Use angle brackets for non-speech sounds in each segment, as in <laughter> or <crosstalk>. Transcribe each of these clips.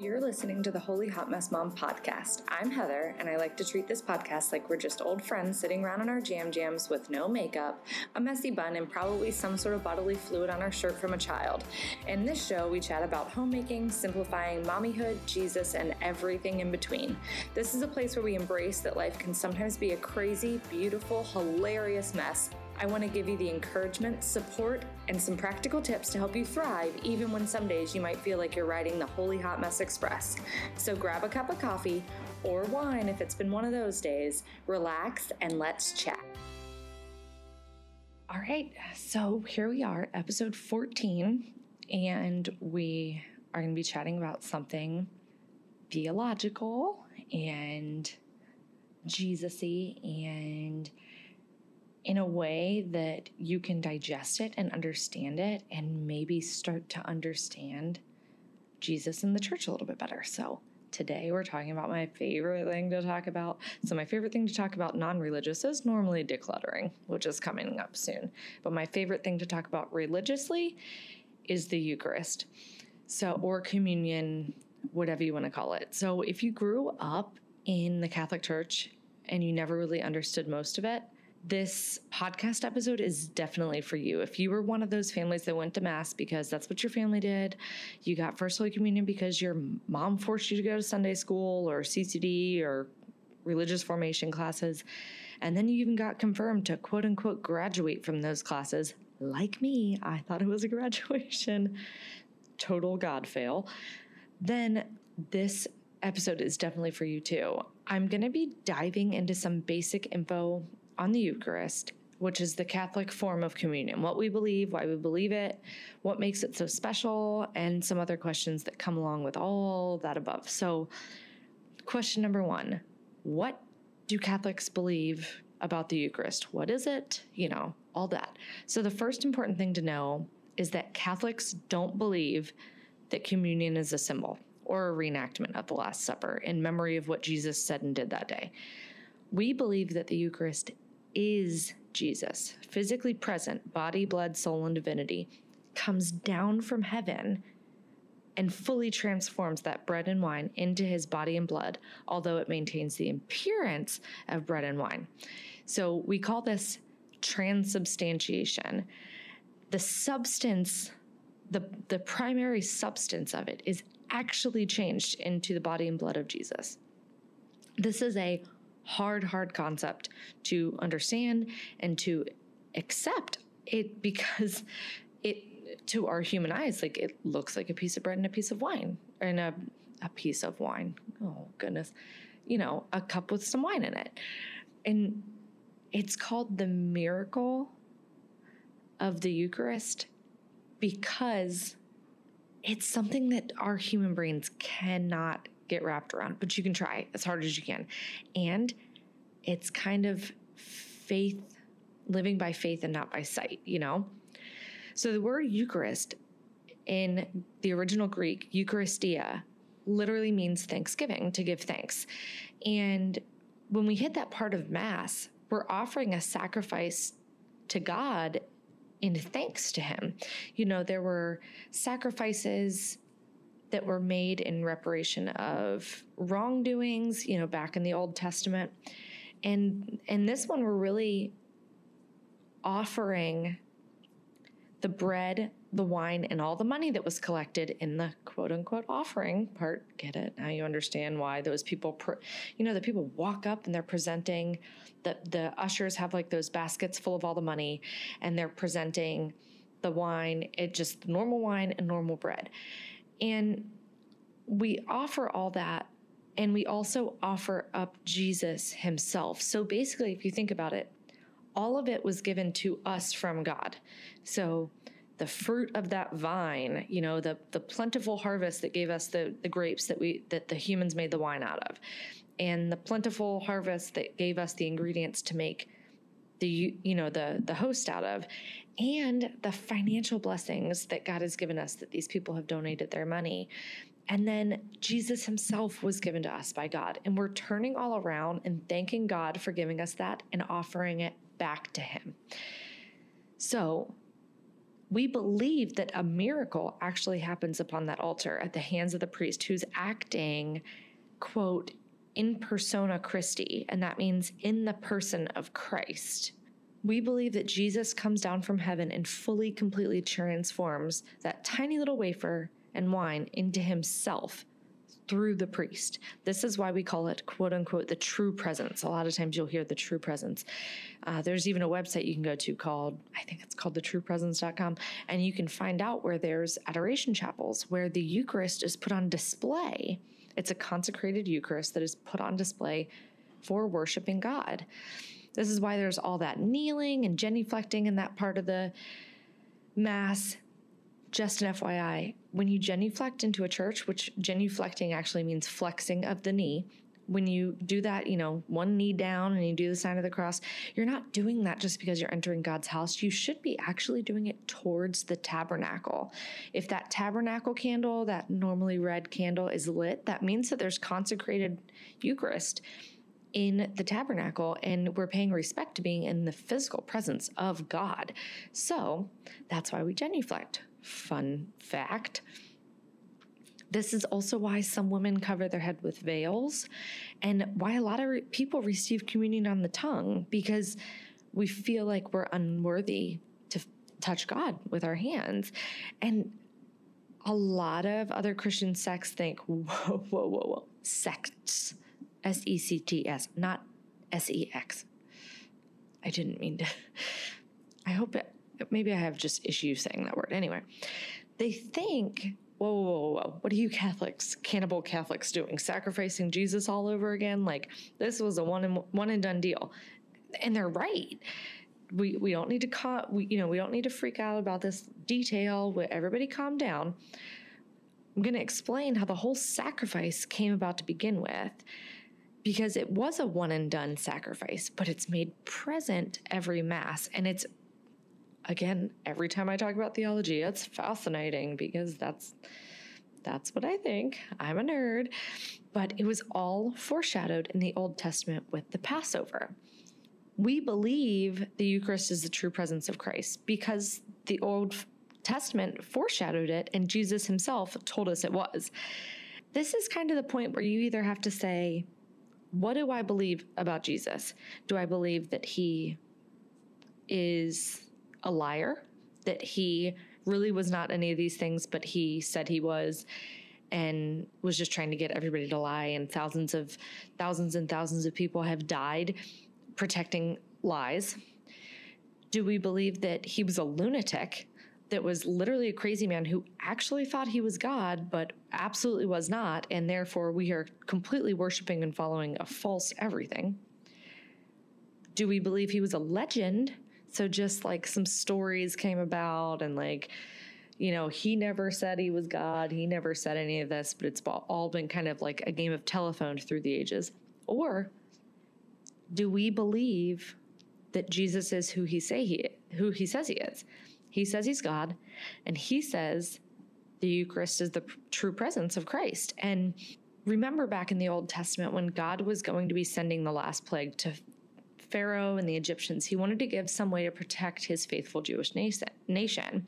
You're listening to the Holy Hot Mess Mom podcast. I'm Heather, and I like to treat this podcast like we're just old friends sitting around in our jam jams with no makeup, a messy bun, and probably some sort of bodily fluid on our shirt from a child. In this show, we chat about homemaking, simplifying, mommyhood, Jesus, and everything in between. This is a place where we embrace that life can sometimes be a crazy, beautiful, hilarious mess I want to give you the encouragement, support, and some practical tips to help you thrive, even when some days you might feel like you're riding the Holy Hot Mess Express. So grab a cup of coffee or wine if it's been one of those days, relax, and let's chat. All right, so here we are, episode 14, and we are going to be chatting about something theological and Jesus-y and in a way that you can digest it and understand it and maybe start to understand Jesus and the church a little bit better. So, today we're talking about my favorite thing to talk about. So, my favorite thing to talk about non religious is normally decluttering, which is coming up soon. But my favorite thing to talk about religiously is the Eucharist. So, or communion, whatever you want to call it. So, if you grew up in the Catholic Church and you never really understood most of it, this podcast episode is definitely for you. If you were one of those families that went to Mass because that's what your family did, you got First Holy Communion because your mom forced you to go to Sunday school or CCD or religious formation classes, and then you even got confirmed to quote unquote graduate from those classes, like me, I thought it was a <laughs> graduation. Total God fail. Then this episode is definitely for you too. I'm going to be diving into some basic info on the Eucharist, which is the Catholic form of communion, what we believe, why we believe it, what makes it so special, and some other questions that come along with all that above. So, question number one What do Catholics believe about the Eucharist? What is it? You know, all that. So, the first important thing to know is that Catholics don't believe that communion is a symbol or a reenactment of the Last Supper in memory of what Jesus said and did that day. We believe that the Eucharist is Jesus, physically present, body, blood, soul, and divinity, comes down from heaven and fully transforms that bread and wine into his body and blood, although it maintains the appearance of bread and wine. So we call this transubstantiation. The substance, the, the primary substance of it is actually changed into the body and blood of Jesus. This is a hard, hard concept to understand and to accept it <laughs> because it to our human eyes like it looks like a piece of bread and a piece of wine and a, a piece of wine. Oh goodness. You know a cup with some wine in it. And it's called the miracle of the eucharist because it's something that our human brains cannot get wrapped around, but you can try as hard as you can. And it's kind of faith, living by faith and not by sight, you know? So the word Eucharist in the original Greek, Eucharistia, literally means thanksgiving, to give thanks. And when we hit that part of Mass, we're offering a sacrifice to God in thanks to Him. You know, there were sacrifices that were made in reparation of wrongdoings, you know, back in the Old Testament. And and this one we're really offering the bread, the wine, and all the money that was collected in the quote unquote offering part. Get it? Now you understand why those people, pre- you know, the people walk up and they're presenting, the, the ushers have like those baskets full of all the money and they're presenting the wine, it just normal wine and normal bread. And we offer all that and we also offer up Jesus himself. So basically, if you think about it, all of it was given to us from God. So the fruit of that vine, you know, the the plentiful harvest that gave us the the grapes that we that the humans made the wine out of. And the plentiful harvest that gave us the ingredients to make the you know the the host out of and the financial blessings that God has given us that these people have donated their money and then Jesus himself was given to us by God. And we're turning all around and thanking God for giving us that and offering it back to him. So, we believe that a miracle actually happens upon that altar at the hands of the priest who's acting, quote, in persona Christi, and that means in the person of Christ. We believe that Jesus comes down from heaven and fully, completely transforms that tiny little wafer and wine into himself through the priest. This is why we call it, quote unquote, the true presence. A lot of times you'll hear the true presence. Uh, there's even a website you can go to called, I think it's called thetruepresence.com, and you can find out where there's adoration chapels where the Eucharist is put on display. It's a consecrated Eucharist that is put on display for worshiping God. This is why there's all that kneeling and genuflecting in that part of the Mass just an FYI, when you genuflect into a church, which genuflecting actually means flexing of the knee, when you do that, you know, one knee down and you do the sign of the cross, you're not doing that just because you're entering God's house. You should be actually doing it towards the tabernacle. If that tabernacle candle, that normally red candle, is lit, that means that there's consecrated Eucharist in the tabernacle and we're paying respect to being in the physical presence of God. So that's why we genuflect. Fun fact. This is also why some women cover their head with veils and why a lot of re- people receive communion on the tongue because we feel like we're unworthy to f- touch God with our hands. And a lot of other Christian sects think, <laughs> whoa, whoa, whoa, whoa, sects, S E C T S, not S E X. I didn't mean to. I hope it, maybe I have just issues saying that word. Anyway, they think, whoa, whoa, whoa, whoa, what are you Catholics, cannibal Catholics doing? Sacrificing Jesus all over again? Like this was a one and one and done deal. And they're right. We we don't need to ca- we you know we don't need to freak out about this detail. Everybody calm down. I'm going to explain how the whole sacrifice came about to begin with because it was a one and done sacrifice, but it's made present every Mass. And it's, again, every time I talk about theology, it's fascinating because that's. That's what I think. I'm a nerd. But it was all foreshadowed in the Old Testament with the Passover. We believe the Eucharist is the true presence of Christ because the Old Testament foreshadowed it and Jesus himself told us it was. This is kind of the point where you either have to say, what do I believe about Jesus? Do I believe that he is a liar, that he really was not any of these things, but he said he was and was just trying to get everybody to lie and thousands of thousands and thousands of people have died protecting lies? Do we believe that he was a lunatic that was literally a crazy man who actually thought he was God, but absolutely was not, and therefore we are completely worshiping and following a false everything? Do we believe he was a legend? So just like some stories came about, and like, you know, he never said he was God, he never said any of this, but it's all been kind of like a game of telephone through the ages. Or do we believe that Jesus is who he say he who he says he is? He says he's God, and he says the Eucharist is the true presence of Christ. And remember back in the Old Testament when God was going to be sending the last plague to Pharaoh and the Egyptians, he wanted to give some way to protect his faithful Jewish nation.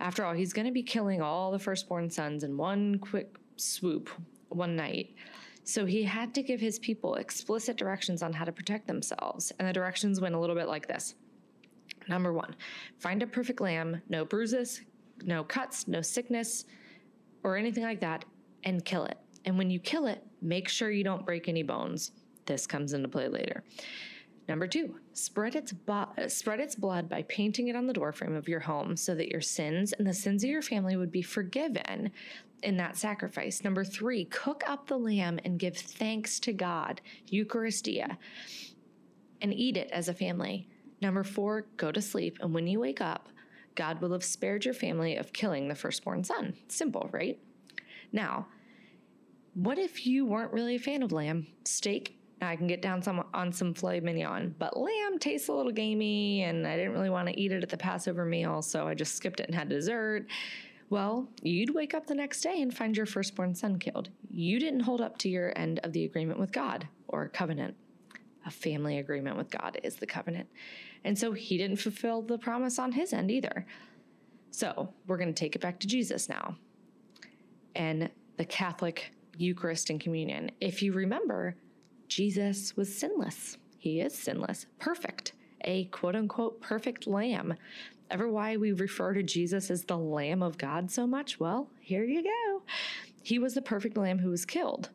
After all, he's going to be killing all the firstborn sons in one quick swoop one night. So he had to give his people explicit directions on how to protect themselves. And the directions went a little bit like this Number one, find a perfect lamb, no bruises, no cuts, no sickness, or anything like that, and kill it. And when you kill it, make sure you don't break any bones. This comes into play later. Number two, spread its, bo- spread its blood by painting it on the doorframe of your home so that your sins and the sins of your family would be forgiven in that sacrifice. Number three, cook up the lamb and give thanks to God, Eucharistia, and eat it as a family. Number four, go to sleep. And when you wake up, God will have spared your family of killing the firstborn son. Simple, right? Now, what if you weren't really a fan of lamb? Steak, I can get down some on some filet mignon, but lamb tastes a little gamey, and I didn't really want to eat it at the Passover meal, so I just skipped it and had dessert. Well, you'd wake up the next day and find your firstborn son killed. You didn't hold up to your end of the agreement with God or covenant. A family agreement with God is the covenant. And so he didn't fulfill the promise on his end either. So we're going to take it back to Jesus now and the Catholic Eucharist and communion. If you remember, Jesus was sinless. He is sinless, perfect, a quote unquote perfect lamb. Ever why we refer to Jesus as the Lamb of God so much? Well, here you go. He was the perfect lamb who was killed,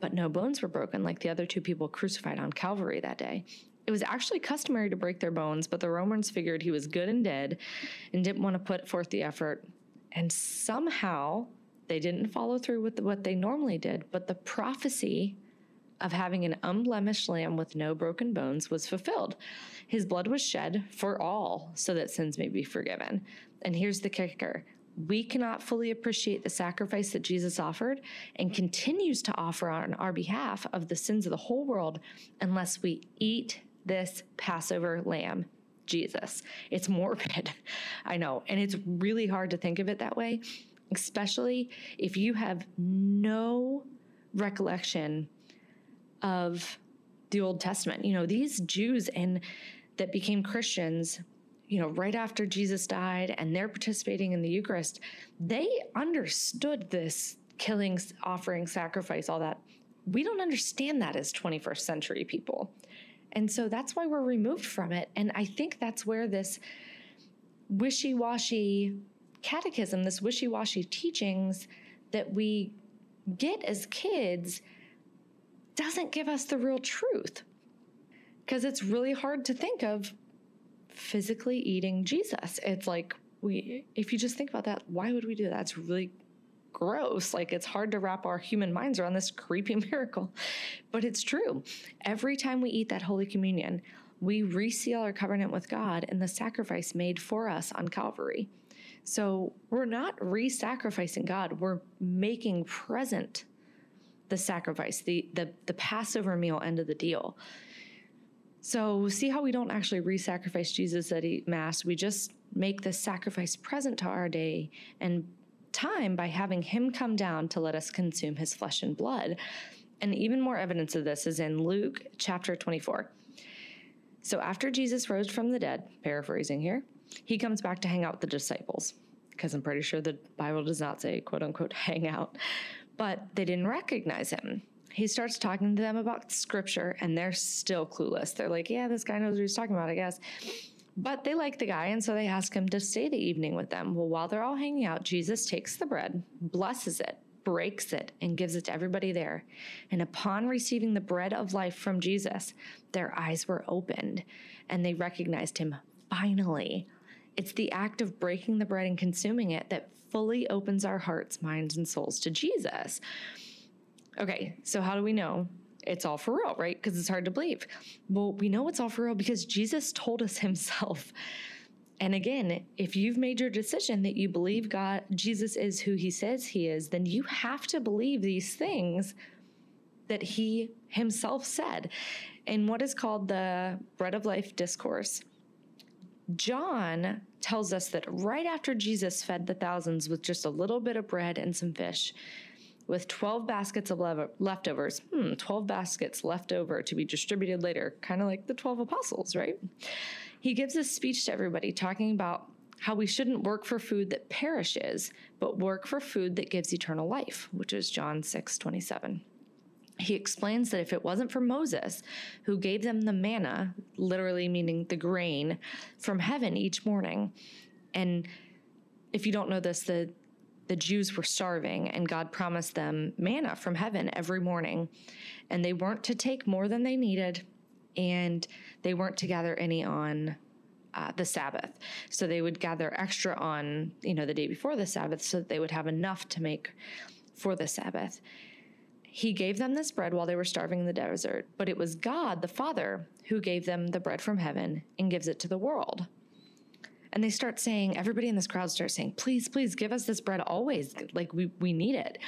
but no bones were broken like the other two people crucified on Calvary that day. It was actually customary to break their bones, but the Romans figured he was good and dead and didn't want to put forth the effort. And somehow they didn't follow through with what they normally did, but the prophecy of having an unblemished lamb with no broken bones was fulfilled. His blood was shed for all so that sins may be forgiven. And here's the kicker we cannot fully appreciate the sacrifice that Jesus offered and continues to offer on our behalf of the sins of the whole world unless we eat this Passover lamb, Jesus. It's morbid, <laughs> I know, and it's really hard to think of it that way, especially if you have no recollection of the Old Testament. You know, these Jews and that became Christians, you know, right after Jesus died and they're participating in the Eucharist, they understood this killing, offering, sacrifice, all that. We don't understand that as 21st century people. And so that's why we're removed from it. And I think that's where this wishy washy catechism, this wishy washy teachings that we get as kids, doesn't give us the real truth. Because it's really hard to think of physically eating Jesus. It's like, we, if you just think about that, why would we do that? It's really gross. Like it's hard to wrap our human minds around this creepy <laughs> miracle. But it's true. Every time we eat that Holy Communion, we reseal our covenant with God in the sacrifice made for us on Calvary. So we're not re sacrificing God, we're making present the sacrifice, the, the, the Passover meal end of the deal. So, see how we don't actually re sacrifice Jesus at Mass. We just make the sacrifice present to our day and time by having him come down to let us consume his flesh and blood. And even more evidence of this is in Luke chapter 24. So, after Jesus rose from the dead, paraphrasing here, he comes back to hang out with the disciples because I'm pretty sure the Bible does not say quote unquote hang out but they didn't recognize him. He starts talking to them about scripture and they're still clueless. They're like, yeah, this guy knows what he's talking about, I guess. But they like the guy, and so they ask him to stay the evening with them. Well, while they're all hanging out, Jesus takes the bread, blesses it, breaks it, and gives it to everybody there. And upon receiving the bread of life from Jesus, their eyes were opened and they recognized him finally. It's the act of breaking the bread and consuming it that fully opens our hearts, minds, and souls to Jesus. Okay, so how do we know it's all for real, right? Because it's hard to believe. Well, we know it's all for real because Jesus told us <laughs> himself. And again, if you've made your decision that you believe God, Jesus is who he says he is, then you have to believe these things that he himself said in what is called the Bread of Life Discourse. John tells us that right after Jesus fed the thousands with just a little bit of bread and some fish, with 12 baskets of leftovers, hmm, 12 baskets left over to be distributed later, kind of like the 12 apostles, right? He gives a speech to everybody talking about how we shouldn't work for food that perishes, but work for food that gives eternal life, which is John 6 27 he explains that if it wasn't for Moses, who gave them the manna, literally meaning the grain, from heaven each morning, and if you don't know this, the the Jews were starving, and God promised them manna from heaven every morning, and they weren't to take more than they needed, and they weren't to gather any on uh, the Sabbath. So they would gather extra on, you know, the day before the Sabbath, so that they would have enough to make for the Sabbath. He gave them this bread while they were starving in the desert, but it was God, the Father, who gave them the bread from heaven and gives it to the world. And they start saying, everybody in this crowd starts saying, please, please give us this bread always. Like we, we need it.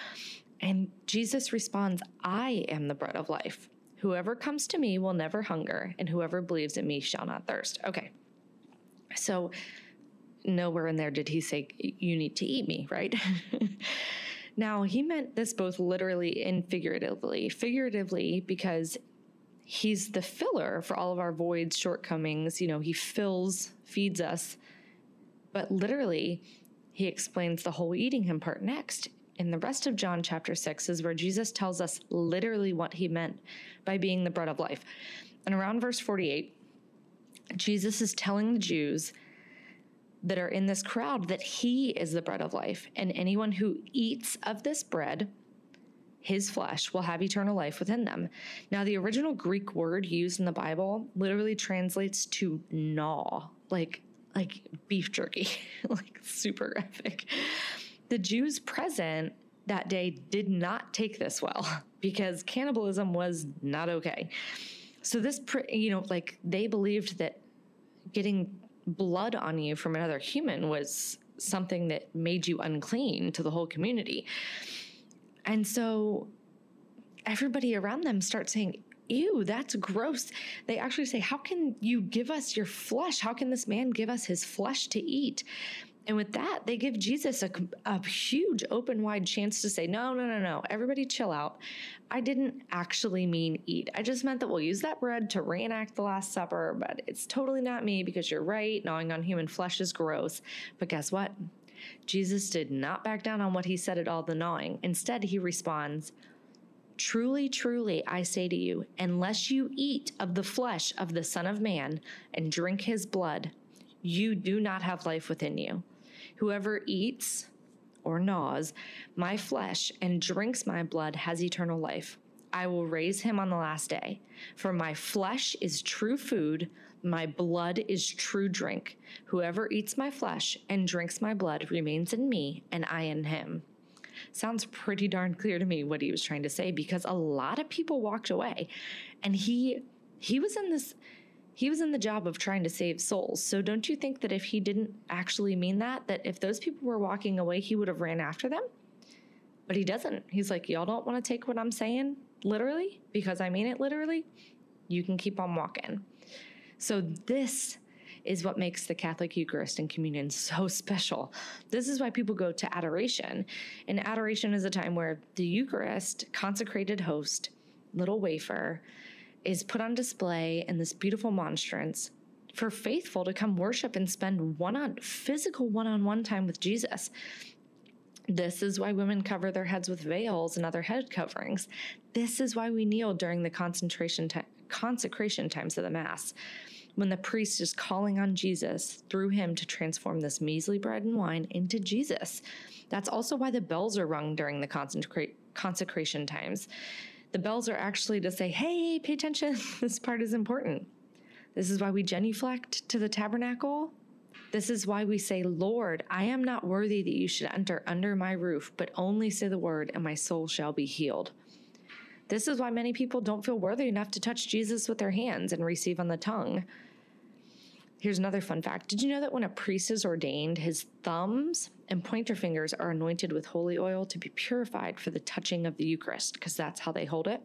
And Jesus responds, I am the bread of life. Whoever comes to me will never hunger, and whoever believes in me shall not thirst. Okay. So, nowhere in there did he say, You need to eat me, right? <laughs> Now, he meant this both literally and figuratively. Figuratively, because he's the filler for all of our voids, shortcomings. You know, he fills, feeds us But literally, he explains the whole eating him part next. In the rest of John chapter 6 is where Jesus tells us literally what he meant by being the bread of life. And around verse 48, Jesus is telling the Jews that are in this crowd that he is the bread of life, and anyone who eats of this bread, his flesh, will have eternal life within them. Now, the original Greek word used in the Bible literally translates to gnaw, like like beef jerky, <laughs> like super graphic. The Jews present that day did not take this well <laughs> because cannibalism was not okay. So this, you know, like they believed that getting blood on you from another human was something that made you unclean to the whole community. And so everybody around them starts saying, Ew, that's gross. They actually say, How can you give us your flesh? How can this man give us his flesh to eat? And with that, they give Jesus a, a huge open wide chance to say, no, no, no, no, everybody chill out. I didn't actually mean eat. I just meant that we'll use that bread to reenact the Last Supper, but it's totally not me because you're right. Gnawing on human flesh is gross. But guess what? Jesus did not back down on what he said at all the gnawing. Instead, he responds, Truly, truly, I say to you, unless you eat of the flesh of the Son of Man and drink his blood, you do not have life within you. Whoever eats or gnaws my flesh and drinks my blood has eternal life. I will raise him on the last day. For my flesh is true food, my blood is true drink. Whoever eats my flesh and drinks my blood remains in me, and I in him. Sounds pretty darn clear to me what he was trying to say because a lot of people walked away. And he he was in this he was in the job of trying to save souls. So don't you think that if he didn't actually mean that, that if those people were walking away, he would have ran after them? But he doesn't. He's like, y'all don't want to take what I'm saying literally because I mean it literally. You can keep on walking. So this is what makes the Catholic Eucharist and communion so <laughs> special. This is why people go to adoration. And adoration is a time where the Eucharist, consecrated host, little wafer, is put on display in this beautiful monstrance for faithful to come worship and spend one on physical one-on-one time with Jesus. This is why women cover their heads with veils and other head coverings. This is why we kneel during the concentration t- consecration times of the Mass, when the priest is calling on Jesus through him to transform this measly bread and wine into Jesus. That's also why the bells are rung during the consecra- consecration times. The bells are actually to say, hey, pay attention, <laughs> this part is important. This is why we genuflect to the tabernacle. This is why we say, Lord, I am not worthy that you should enter under my roof, but only say the word, and my soul shall be healed. This is why many people don't feel worthy enough to touch Jesus with their hands and receive on the tongue. Here's another fun fact. Did you know that when a priest is ordained, his thumbs and pointer fingers are anointed with holy oil to be purified for the touching of the Eucharist, because that's how they hold it?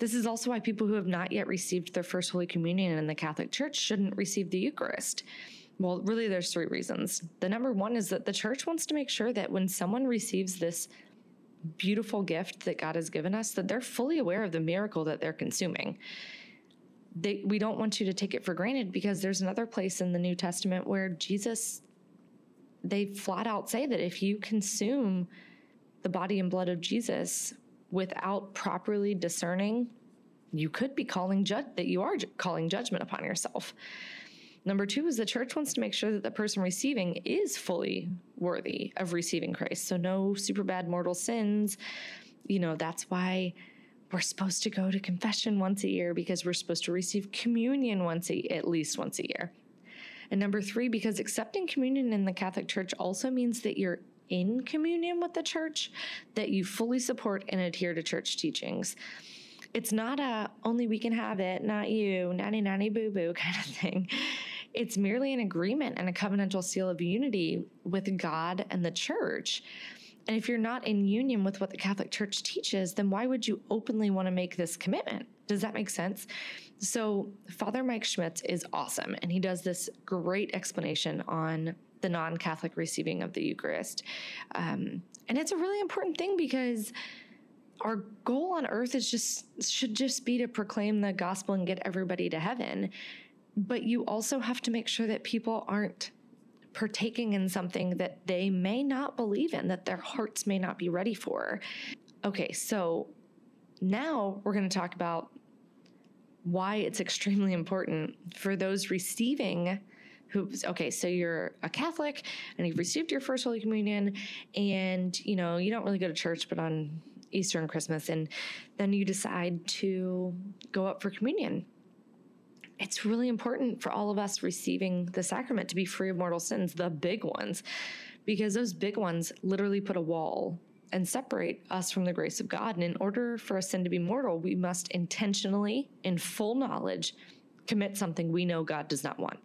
This is also why people who have not yet received their first Holy Communion in the Catholic Church shouldn't receive the Eucharist. Well, really, there's three reasons. The number one is that the church wants to make sure that when someone receives this beautiful gift that God has given us, that they're fully aware of the miracle that they're consuming they, we don't want you to take it for granted because there's another place in the New Testament where Jesus, they flat out say that if you consume the body and blood of Jesus without properly discerning, you could be calling judge that you are calling judgment upon yourself. Number two is the church wants to make sure that the person receiving is fully worthy of receiving Christ. So no super bad mortal sins. You know, that's why we're supposed to go to confession once a year because we're supposed to receive communion once a, at least once a year. And number three, because accepting communion in the Catholic Church also means that you're in communion with the church, that you fully support and adhere to church teachings. It's not a only we can have it, not you, nanny nanny boo boo <laughs> kind of thing. It's merely an agreement and a covenantal seal of unity with God and the church and if you're not in union with what the Catholic Church teaches, then why would you openly want to make this commitment? Does that make sense? So, Father Mike Schmitz is awesome, and he does this great explanation on the non Catholic receiving of the Eucharist. Um, and it's a really important thing because our goal on earth is just should just be to proclaim the gospel and get everybody to heaven but you also have to make sure that people aren't partaking in something that they may not believe in, that their hearts may not be ready for. Okay, so now we're going to talk about why it's extremely important for those receiving who's okay so you're a catholic and you've received your first holy communion and you know you don't really go to church but on easter and christmas and then you decide to go up for communion it's really important for all of us receiving the sacrament to be free of mortal sins the big ones because those big ones literally put a wall and separate us from the grace of God. And in order for a sin to be mortal, we must intentionally, in full knowledge, commit something we know God does not want.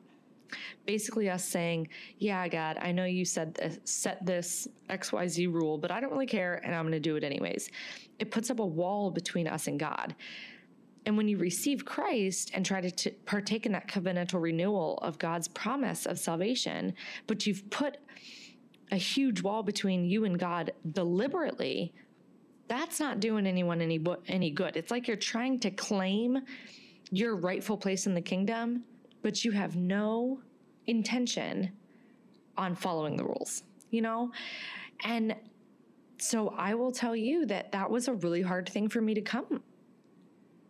Basically, us saying, Yeah, God, I know you said this, set this XYZ rule, but I don't really care and I'm going to do it anyways. It puts up a wall between us and God. And when you receive Christ and try to t- partake in that covenantal renewal of God's promise of salvation, but you've put a huge wall between you and God deliberately, that's not doing anyone any any good. It's like you're trying to claim your rightful place in the kingdom, but you have no intention on following the rules, you know? And so I will tell you that that was a really hard thing for me to come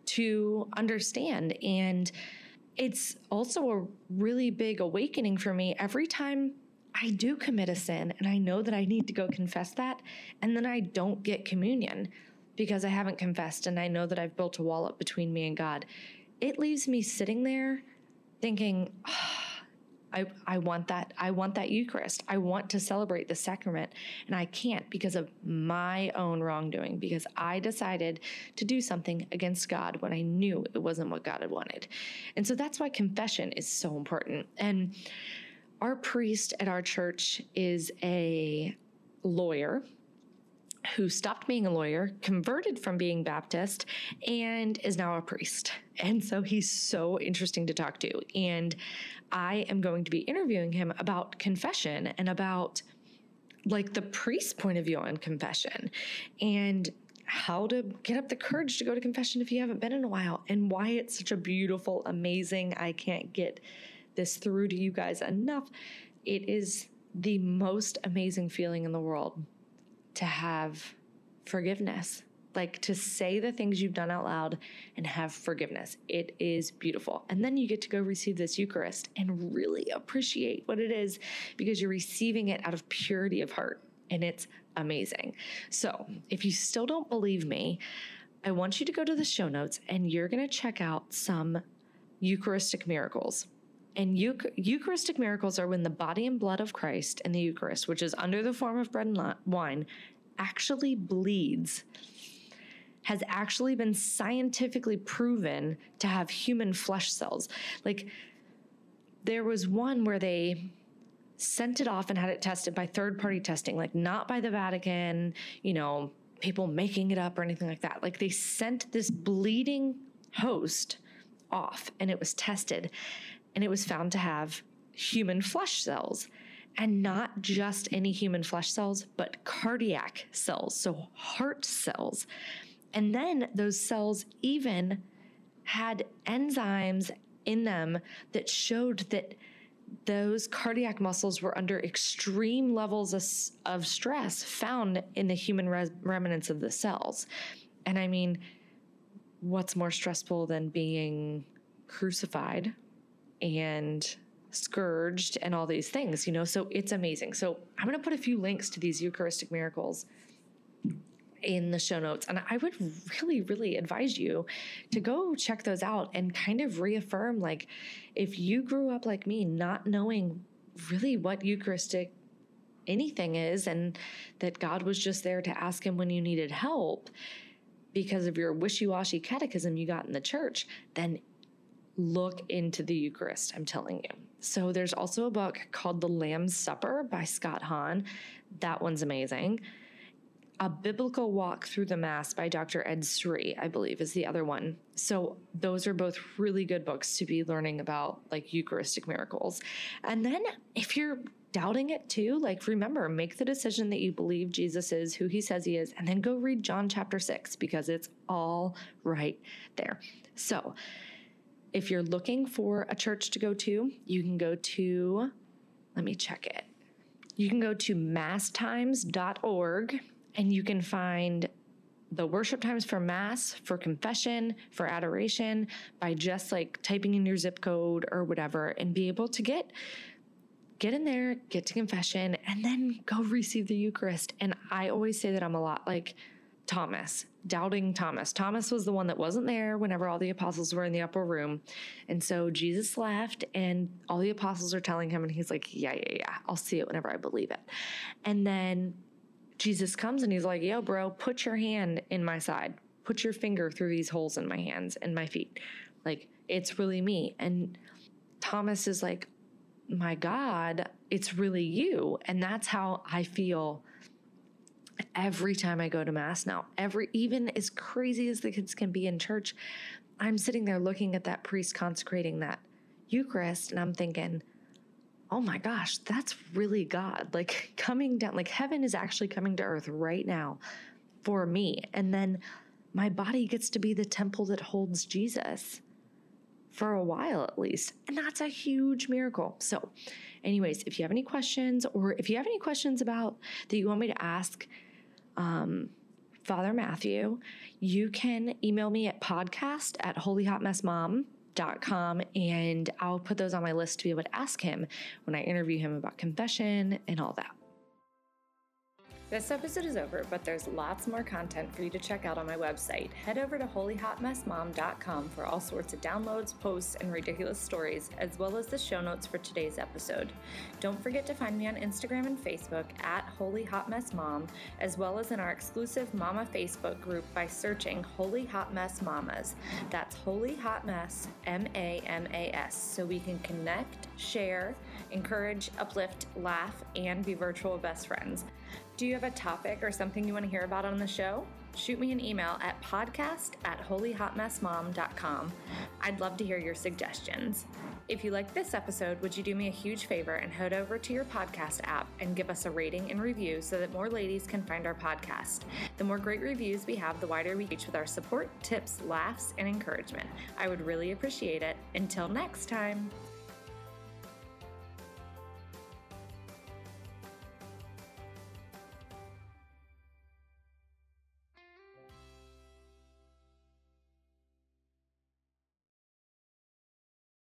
to understand and it's also a really big awakening for me every time I do commit a sin and I know that I need to go confess that. And then I don't get communion because I haven't confessed and I know that I've built a wall up between me and God. It leaves me sitting there thinking, oh, I, I want that. I want that Eucharist. I want to celebrate the sacrament. And I can't because of my own wrongdoing, because I decided to do something against God when I knew it wasn't what God had wanted. And so that's why confession is so important. And our priest at our church is a lawyer who stopped being a lawyer, converted from being Baptist, and is now a priest. And so he's so interesting to talk to. And I am going to be interviewing him about confession and about like the priest's point of view on confession and how to get up the courage to go to confession if you haven't been in a while and why it's such a beautiful, amazing, I can't get this through to you guys enough. It is the most amazing feeling in the world to have forgiveness, like to say the things you've done out loud and have forgiveness. It is beautiful. And then you get to go receive this Eucharist and really appreciate what it is because you're receiving it out of purity of heart. And it's amazing. So if you still don't believe me, I want you to go to the show notes and you're going to check out some Eucharistic miracles. And Eucharistic miracles are when the body and blood of Christ in the Eucharist, which is under the form of bread and wine, actually bleeds, has actually been scientifically proven to have human flesh cells. Like, there was one where they sent it off and had it tested by third party testing, like not by the Vatican, you know, people making it up or anything like that. Like, they sent this bleeding host off and it was tested and it was found to have human flesh cells. And not just any human flesh cells, but cardiac cells, so heart cells. And then those cells even had enzymes in them that showed that those cardiac muscles were under extreme levels of, of stress found in the human res- remnants of the cells. And I mean, what's more stressful than being crucified and scourged and all these things, you know? So it's amazing. So I'm going to put a few links to these Eucharistic miracles in the show notes. And I would really, really advise you to go check those out and kind of reaffirm like, if you grew up like me, not knowing really what Eucharistic anything is, and that God was just there to ask Him when you needed help because of your wishy washy catechism you got in the church, then look into the Eucharist, I'm telling you. So there's also a book called The Lamb's Supper by Scott Hahn. That one's amazing. A Biblical Walk Through the Mass by Dr. Ed Sri, I believe, is the other one. So those are both really good books to be learning about like Eucharistic miracles. And then if you're doubting it too, like remember, make the decision that you believe Jesus is who he says he is, and then go read John chapter 6 because it's all right there. So, if you're looking for a church to go to, you can go to, let me check it. You can go to masstimes.org and you can find the worship times for mass, for confession, for adoration by just like typing in your zip code or whatever and be able to get get in there, get to confession and then go receive the Eucharist. And I always say that I'm a lot like Thomas, doubting Thomas. Thomas was the one that wasn't there whenever all the apostles were in the upper room. And so Jesus left, and all the apostles are telling him, and he's like, Yeah, yeah, yeah, I'll see it whenever I believe it. And then Jesus comes and he's like, Yo, bro, put your hand in my side, put your finger through these holes in my hands and my feet. Like, it's really me. And Thomas is like, My God, it's really you. And that's how I feel every time I go to mass now. Every even as crazy as the kids can be in church, I'm sitting there looking at that priest consecrating that Eucharist and I'm thinking, "Oh my gosh, that's really God. Like coming down like heaven is actually coming to earth right now for me." And then my body gets to be the temple that holds Jesus for a while at least. And that's a huge miracle. So, anyways, if you have any questions or if you have any questions about that you want me to ask, um, Father Matthew, you can email me at podcast at holyhotmessmom.com and I'll put those on my list to be able to ask him when I interview him about confession and all that. This episode is over, but there's lots more content for you to check out on my website. Head over to holyhotmessmom.com for all sorts of downloads, posts, and ridiculous stories, as well as the show notes for today's episode. Don't forget to find me on Instagram and Facebook at Holy Hot Mess Mom, as well as in our exclusive Mama Facebook group by searching Holy Hot Mess Mamas. That's Holy Hot Mess M A M A S, so we can connect, share, encourage, uplift, laugh, and be virtual best friends. Do you have a topic or something you want to hear about on the show? Shoot me an email at podcast at holyhotmessmom.com. I'd love to hear your suggestions. If you like this episode, would you do me a huge favor and head over to your podcast app and give us a rating and review so that more ladies can find our podcast? The more great reviews we have, the wider we reach with our support, tips, laughs, and encouragement. I would really appreciate it. Until next time.